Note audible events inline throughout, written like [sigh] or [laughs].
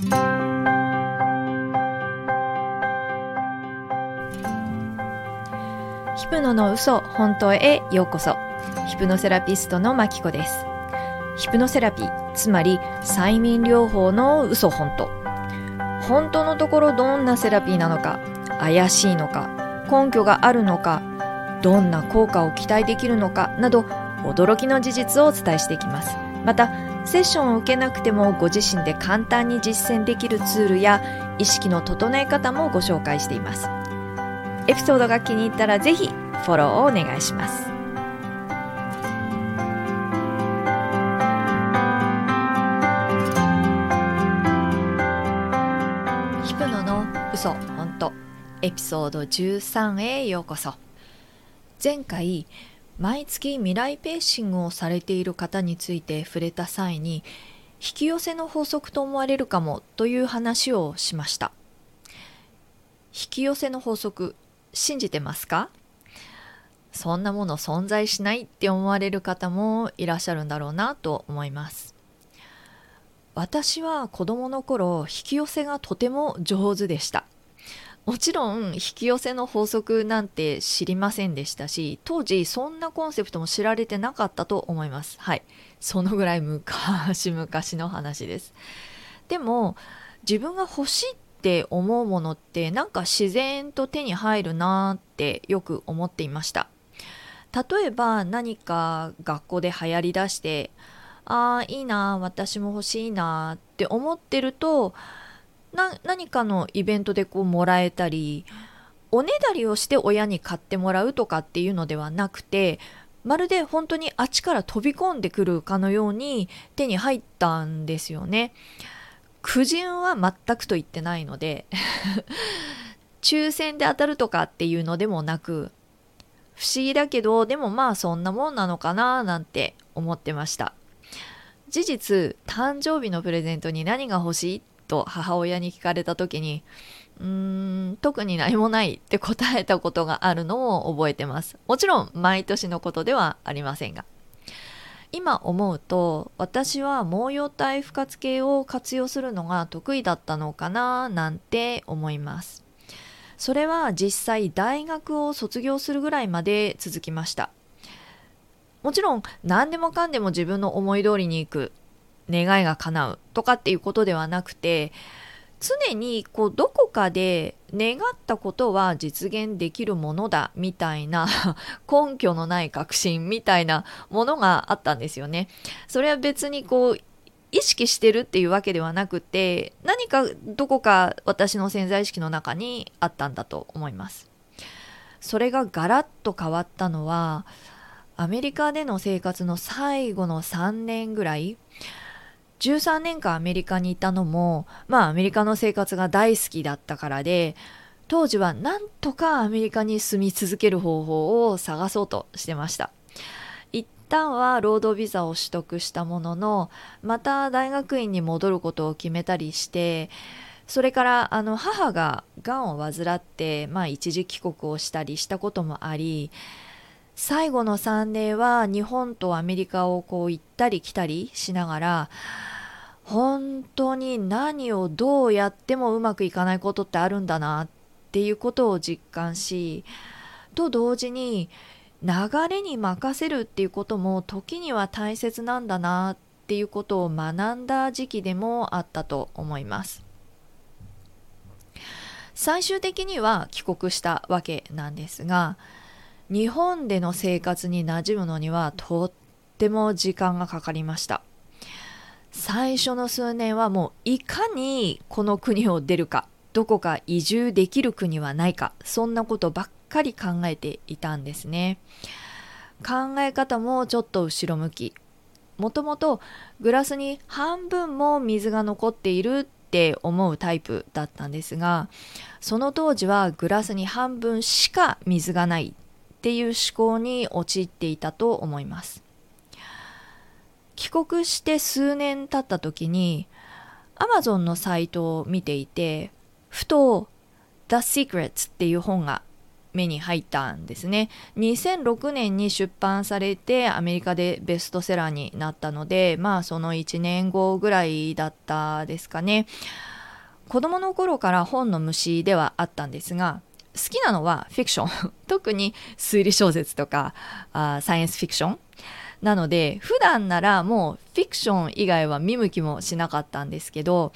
ヒプノの嘘本当へようこそ。ヒプノセラピストのマキコです。ヒプノセラピーつまり催眠療法の嘘本当。本当のところどんなセラピーなのか怪しいのか根拠があるのかどんな効果を期待できるのかなど驚きの事実をお伝えしていきます。またセッションを受けなくてもご自身で簡単に実践できるツールや意識の整え方もご紹介しています。エピソードが気に入ったらぜひフォローをお願いします。ヒプノの嘘本当。エピソード13へようこそ。前回毎月未来ペーシングをされている方について触れた際に引き寄せの法則と思われるかもという話をしました。引き寄せの法則信じてますか？そんなもの存在しないって思われる方もいらっしゃるんだろうなと思います。私は子供の頃引き寄せがとても上手でした。もちろん引き寄せの法則なんて知りませんでしたし当時そんなコンセプトも知られてなかったと思います。はい。そのぐらい昔々の話です。でも自分が欲しいって思うものってなんか自然と手に入るなってよく思っていました。例えば何か学校で流行りだしてああいいな私も欲しいなって思ってると何かのイベントでこうもらえたりおねだりをして親に買ってもらうとかっていうのではなくてまるで本当にあっちから飛び込んでくるかのように手に入ったんですよね。苦人は全くと言ってないので [laughs] 抽選で当たるとかっていうのでもなく不思議だけどでもまあそんなもんなのかななんて思ってました事実誕生日のプレゼントに何が欲しいと母親に聞かれた時にうーん特に何もないって答えたことがあるのを覚えてます。もちろん毎年のことではありませんが。今思うと私は毛様体不活系を活用するのが得意だったのかななんて思います。それは実際大学を卒業するぐらいまで続きました。もちろん何でもかんでも自分の思い通りにいく。願いが叶うとかっていうことではなくて常にこうどこかで願ったことは実現できるものだみたいな [laughs] 根拠のない確信みたいなものがあったんですよね。それは別にこう意識してるっていうわけではなくて何かどこか私の潜在意識の中にあったんだと思います。それがガラッと変わったのはアメリカでの生活の最後の3年ぐらい13年間アメリカにいたのもまあアメリカの生活が大好きだったからで当時はなんとかアメリカに住み続ける方法を探そうとしてました。一旦は労働ビザを取得したもののまた大学院に戻ることを決めたりしてそれからあの母ががんを患って、まあ、一時帰国をしたりしたこともあり最後の3年は日本とアメリカをこう行ったり来たりしながら本当に何をどうやってもうまくいかないことってあるんだなっていうことを実感しと同時に流れに任せるっていうことも時には大切なんだなっていうことを学んだ時期でもあったと思います。最終的には帰国したわけなんですが日本での生活に馴染むのにはとっても時間がかかりました。最初の数年はもういかにこの国を出るかどこか移住できる国はないかそんなことばっかり考えていたんですね。考え方もちょっと後ろ向き。もともとグラスに半分も水が残っているって思うタイプだったんですがその当時はグラスに半分しか水がないっていう思考に陥っていたと思います。帰国して数年経った時に Amazon のサイトを見ていてふと The Secrets っていう本が目に入ったんですね。2006年に出版されてアメリカでベストセラーになったのでまあその1年後ぐらいだったですかね。子供の頃から本の虫ではあったんですが好きなのはフィクション。[laughs] 特に推理小説とかあサイエンスフィクション。なので普段ならもうフィクション以外は見向きもしなかったんですけど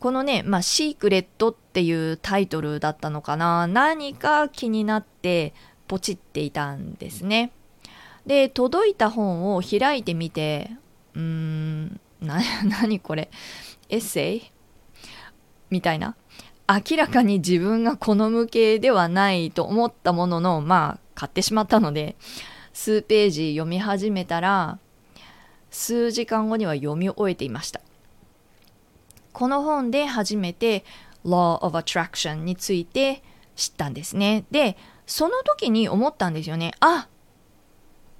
このね、まあ、シークレットっていうタイトルだったのかな。何か気になってポチっていたんですね。で届いた本を開いてみてうーんな [laughs] 何これ？エッセイ？みたいな。明らかに自分が好む系ではないと思ったもののまあ買ってしまったので数ページ読み始めたら数時間後には読み終えていました。この本で初めて Law of Attraction について知ったんですね。でその時に思ったんですよね。あ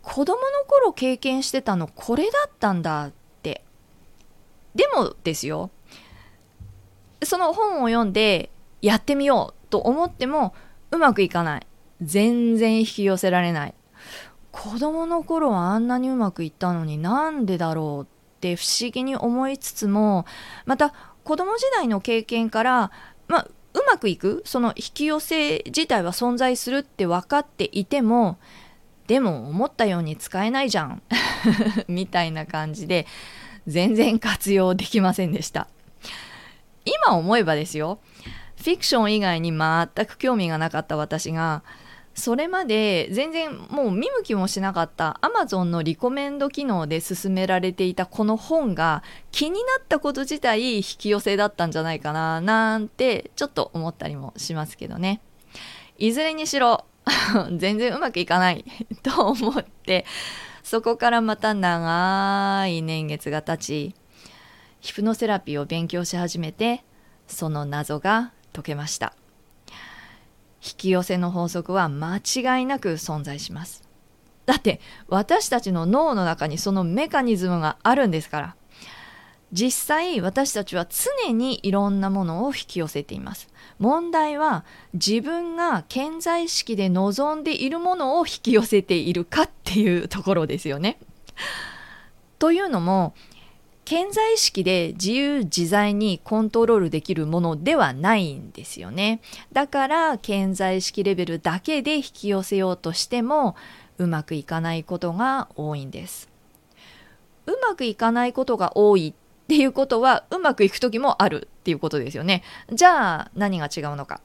子供の頃経験してたのこれだったんだって。でもですよその本を読んでやってみようと思ってもうまくいかない。全然引き寄せられない。子供の頃はあんなにうまくいったのになんでだろうって不思議に思いつつもまた子供時代の経験からまあうまくいく？その引き寄せ自体は存在するって分かっていてもでも思ったように使えないじゃん。[laughs] みたいな感じで全然活用できませんでした。今思えばですよ。フィクション以外に全く興味がなかった私がそれまで全然もう見向きもしなかった Amazon のリコメンド機能で勧められていたこの本が気になったこと自体引き寄せだったんじゃないかななんてちょっと思ったりもしますけどね。いずれにしろ [laughs] 全然うまくいかない [laughs] と思ってそこからまた長い年月が経ちヒプノセラピーを勉強し始めてその謎が解けました。引き寄せの法則は間違いなく存在します。だって私たちの脳の中にそのメカニズムがあるんですから。実際私たちは常にいろんなものを引き寄せています。問題は自分が健在意識で望んでいるものを引き寄せているかっていうところですよね。というのも健在意識で自由自在にコントロールできるものではないんですよね。だから健在意識レベルだけで引き寄せようとしてもうまくいかないことが多いんです。うまくいかないことが多いっていうことはうまくいく時もあるっていうことですよね。じゃあ何が違うのか。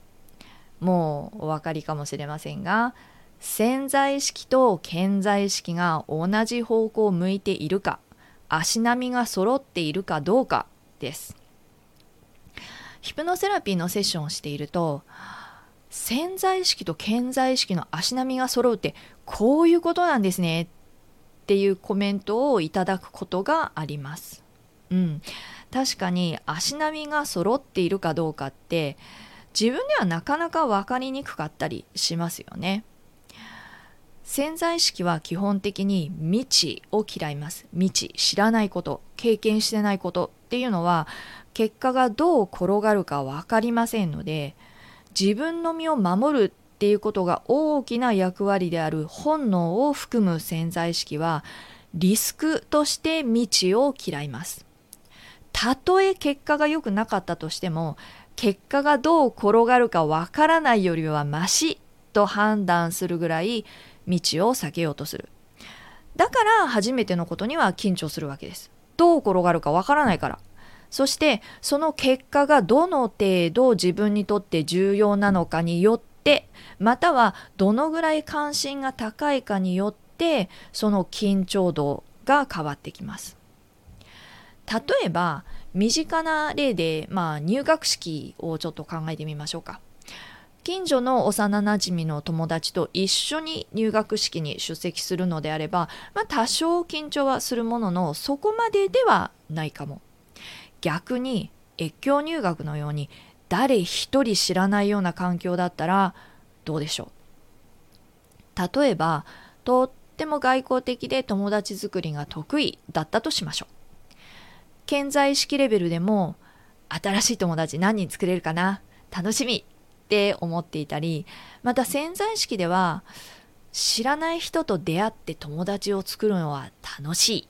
もうお分かりかもしれませんが潜在意識と健在意識が同じ方向を向いているか足並みが揃っているかどうかですヒプノセラピーのセッションをしていると潜在意識と潜在意識の足並みが揃うってこういうことなんですねっていうコメントをいただくことがあります。うん、確かに足並みが揃っているかどうかって自分ではなかなか分かりにくかったりしますよね。潜在意識は基本的に未知を嫌います。未知知らないこと経験してないことっていうのは結果がどう転がるか分かりませんので自分の身を守るっていうことが大きな役割である本能を含む潜在意識はリスクとして未知を嫌います。たとえ結果が良くなかったとしても結果がどう転がるかわからないよりはマシと判断するぐらい道を避けようとする。だから初めてのことには緊張するわけです。どう転がるかわからないから。そしてその結果がどの程度自分にとって重要なのかによってまたはどのぐらい関心が高いかによってその緊張度が変わってきます。例えば身近な例で、まあ、入学式をちょっと考えてみましょうか。近所の幼なじみの友達と一緒に入学式に出席するのであれば、まあ、多少緊張はするもののそこまでではないかも。逆に越境入学のように誰一人知らないような環境だったらどうでしょう。例えばとっても外交的で友達作りが得意だったとしましょう。健在意識レベルでも新しい友達何人作れるかな？楽しみ。って思っていたりまた潜在意識では知らない人と出会って友達を作るのは楽しい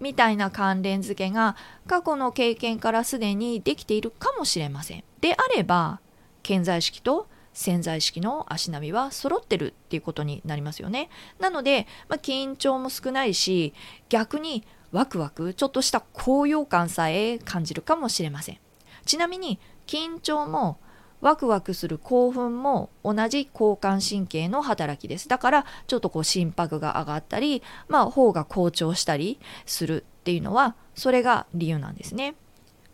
みたいな関連付けが過去の経験からすでにできているかもしれません。であれば潜在意識と潜在意識の足並みは揃ってるっていうことになりますよね。なので、まあ、緊張も少ないし逆にワクワクちょっとした高揚感さえ感じるかもしれません。ちなみに緊張もワクワクする興奮も同じ交感神経の働きです。だからちょっとこう心拍が上がったり、まあ頬が好調したりするっていうのはそれが理由なんですね。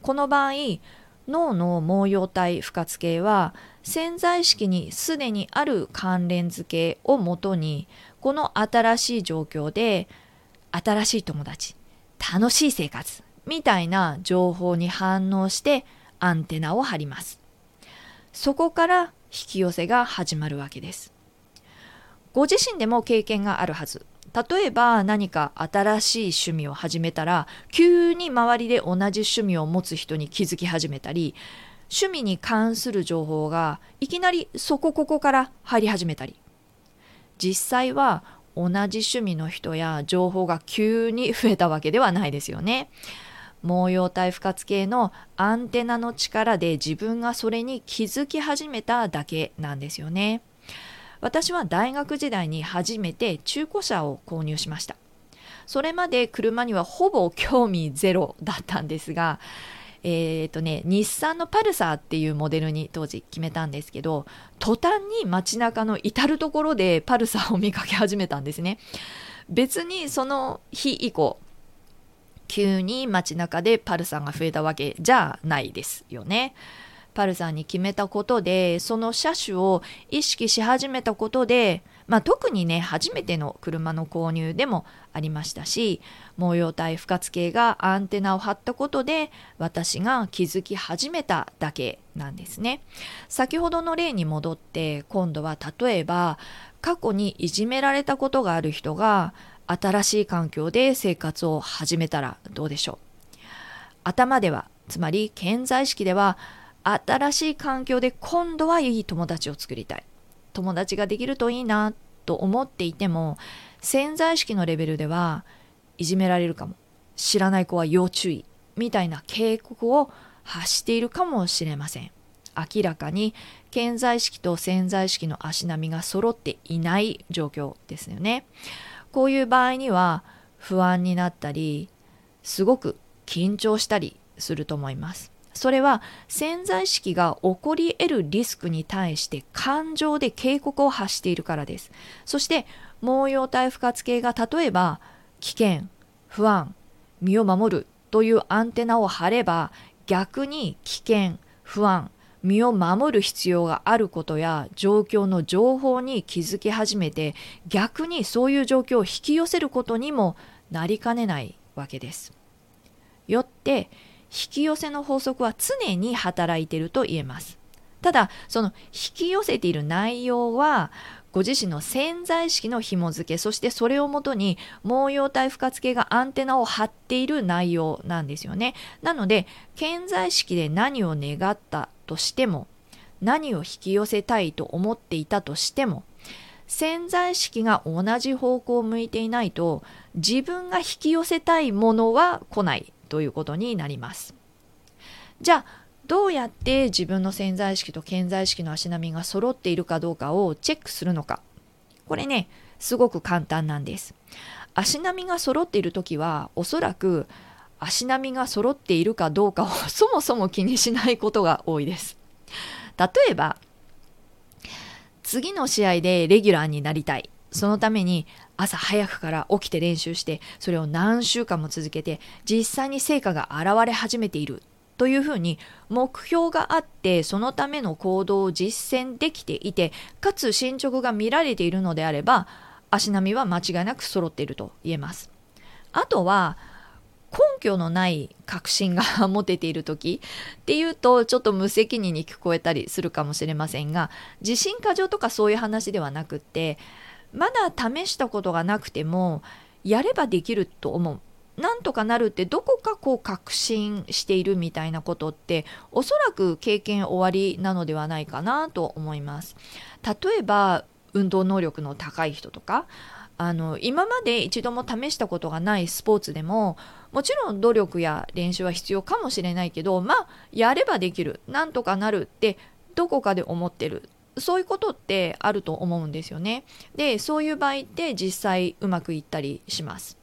この場合脳の毛様体不活系は潜在意識にすでにある関連付けをもとにこの新しい状況で新しい友達楽しい生活みたいな情報に反応してアンテナを張りますそこから引き寄せが始まるわけです。ご自身でも経験があるはず。例えば何か新しい趣味を始めたら急に周りで同じ趣味を持つ人に気づき始めたり趣味に関する情報がいきなりそこここから入り始めたり。実際は同じ趣味の人や情報が急に増えたわけではないですよね。毛様体不活系のアンテナの力で自分がそれに気づき始めただけなんですよね。私は大学時代に初めて中古車を購入しました。それまで車にはほぼ興味ゼロだったんですが、えっ、ー、とね、日産のパルサーっていうモデルに当時決めたんですけど、途端に街中の至る所でパルサーを見かけ始めたんですね。別にその日以降、急に街中でパルサーが増えたわけじゃないですよね。パルサーに決めたことでその車種を意識し始めたことで、まあ、特にね初めての車の購入でもありましたし模様体不活系がアンテナを張ったことで私が気づき始めただけなんですね先ほどの例に戻って今度は例えば過去にいじめられたことがある人が新しい環境で生活を始めたらどうでしょう。頭ではつまり健在意識では新しい環境で今度はいい友達を作りたい。友達ができるといいなと思っていても潜在意識のレベルではいじめられるかも。知らない子は要注意みたいな警告を発しているかもしれません。明らかに潜在意識と潜在意識の足並みが揃っていない状況ですよね。こういう場合には不安になったりすごく緊張したりすると思いますそれは潜在意識が起こり得るリスクに対して感情で警告を発しているからです。そして毛様体不活系が例えば危険、不安、身を守るというアンテナを張れば逆に危険、不安、身を守る必要があることや状況の情報に気づき始めて逆にそういう状況を引き寄せることにもなりかねないわけです。よって引き寄せの法則は常に働いていると言えます。ただその引き寄せている内容はご自身の潜在意識の紐付けそしてそれをもとに毛様体不活系がアンテナを張っている内容なんですよねなので潜在意識で何を願ったとしても何を引き寄せたいと思っていたとしても潜在意識が同じ方向を向いていないと自分が引き寄せたいものは来ないということになります。じゃあどうやって自分の潜在意識と潜在意識の足並みが揃っているかどうかをチェックするのかこれねすごく簡単なんです。足並みが揃っている時はおそらく足並みが揃っているかどうかを [laughs] そもそも気にしないことが多いです。例えば次の試合でレギュラーになりたいそのために朝早くから起きて練習してそれを何週間も続けて実際に成果が現れ始めているというふうに目標があってそのための行動を実践できていてかつ進捗が見られているのであれば足並みは間違いなく揃っていると言えます。あとは根拠のない確信が持てている時っていうとちょっと無責任に聞こえたりするかもしれませんが自信過剰とかそういう話ではなくってまだ試したことがなくてもやればできると思う。なんとかなるってどこかこう確信しているみたいなことっておそらく経験終わりなのではないかなと思います。例えば運動能力の高い人とかあの今まで一度も試したことがないスポーツでももちろん努力や練習は必要かもしれないけどまあやればできるなんとかなるってどこかで思ってるそういうことってあると思うんですよね。でそういう場合って実際うまくいったりします。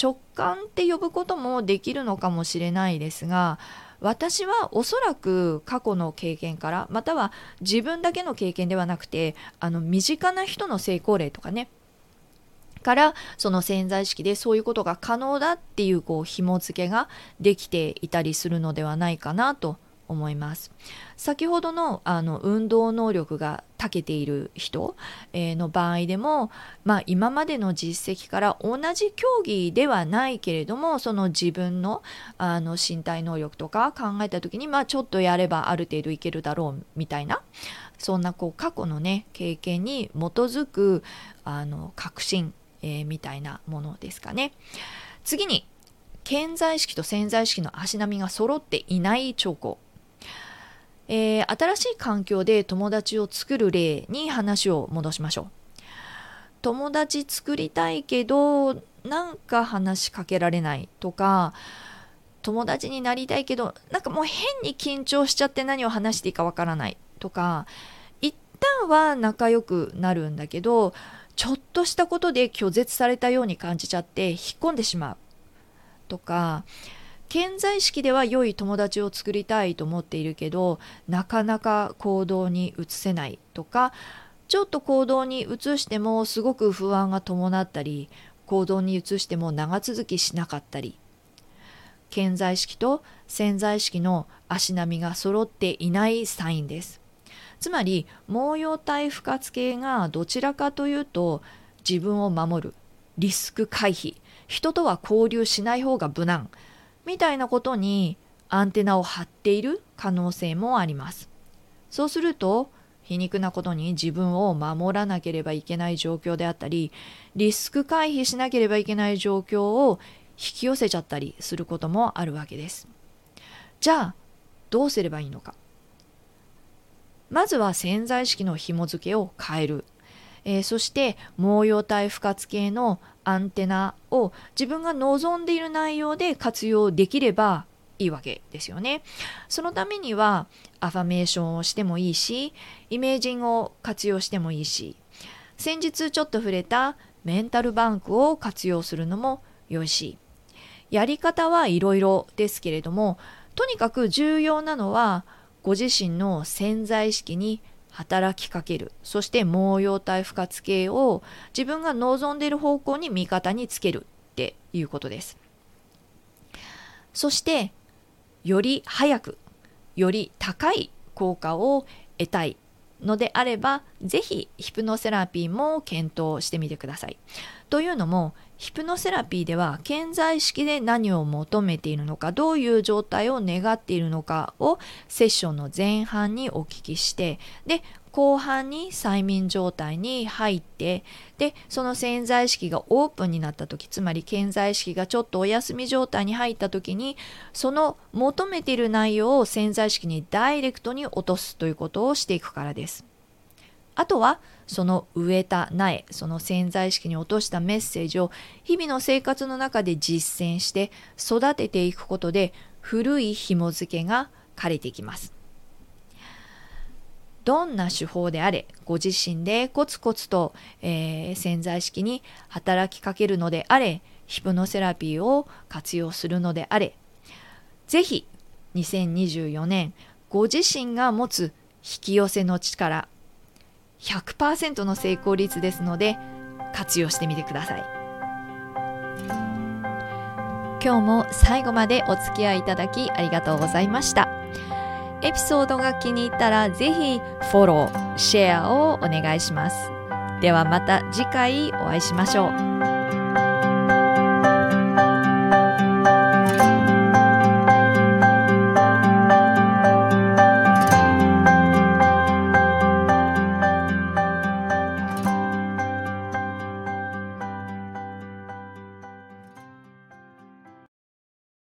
直感って呼ぶこともできるのかもしれないですが私はおそらく過去の経験からまたは自分だけの経験ではなくてあの身近な人の成功例とかねからその潜在意識でそういうことが可能だっていうこう紐付けができていたりするのではないかなと思います。先ほどのあの運動能力が長けている人、えー、の場合でも、まあ、今までの実績から同じ競技ではないけれどもその自分のあの身体能力とか考えた時に、まあ、ちょっとやればある程度いけるだろうみたいなそんなこう過去のね経験に基づくあの確信、えー、みたいなものですかね。次に潜在意識と潜在意識の足並みが揃っていない兆候えー、新しい環境で友達を作る例に話を戻しましょう。友達作りたいけどなんか話しかけられないとか友達になりたいけどなんかもう変に緊張しちゃって何を話していいかわからないとか一旦は仲良くなるんだけどちょっとしたことで拒絶されたように感じちゃって引っ込んでしまう。とか潜在意識では良い友達を作りたいと思っているけどなかなか行動に移せない。とかちょっと行動に移してもすごく不安が伴ったり行動に移しても長続きしなかったり。潜在意識と潜在意識の足並みが揃っていないサインです。つまり毛様体不活系がどちらかというと自分を守るリスク回避人とは交流しない方が無難みたいなことにアンテナを張っている可能性もあります。そうすると皮肉なことに自分を守らなければいけない状況であったりリスク回避しなければいけない状況を引き寄せちゃったりすることもあるわけです。じゃあどうすればいいのかまずは潜在意識の紐付けを変える、えー、そして毛様体不活系のアンテナを自分が望んでいる内容で活用できればいいわけですよね。そのためにはアファメーションをしてもいいし、イメージングを活用してもいいし、先日ちょっと触れたメンタルバンクを活用するのも良いし、やり方はいろいろですけれども、とにかく重要なのはご自身の潜在意識に働きかけるそして毛様体不活系を自分が望んでいる方向に味方につけるっていうことですそしてより早くより高い効果を得たいのであれば是非ヒプノセラピーも検討してみてください。というのもヒプノセラピーでは健在意識で何を求めているのかどういう状態を願っているのかをセッションの前半にお聞きしてで後半に催眠状態に入ってでその潜在意識がオープンになった時つまり潜在意識がちょっとお休み状態に入った時にその求めている内容を潜在意識にダイレクトに落とすということをしていくからです。あとはその植えた苗その潜在意識に落としたメッセージを日々の生活の中で実践して育てていくことで古い紐付けが枯れてきます。どんな手法であれご自身でコツコツと、えー、潜在意識に働きかけるのであれヒプノセラピーを活用するのであれぜひ2024年ご自身が持つ引き寄せの力100%の成功率ですので活用してみてください。今日も最後までお付き合いいただきありがとうございました。エピソードが気に入ったらぜひフォロー、シェアをお願いします。ではまた次回お会いしましょう。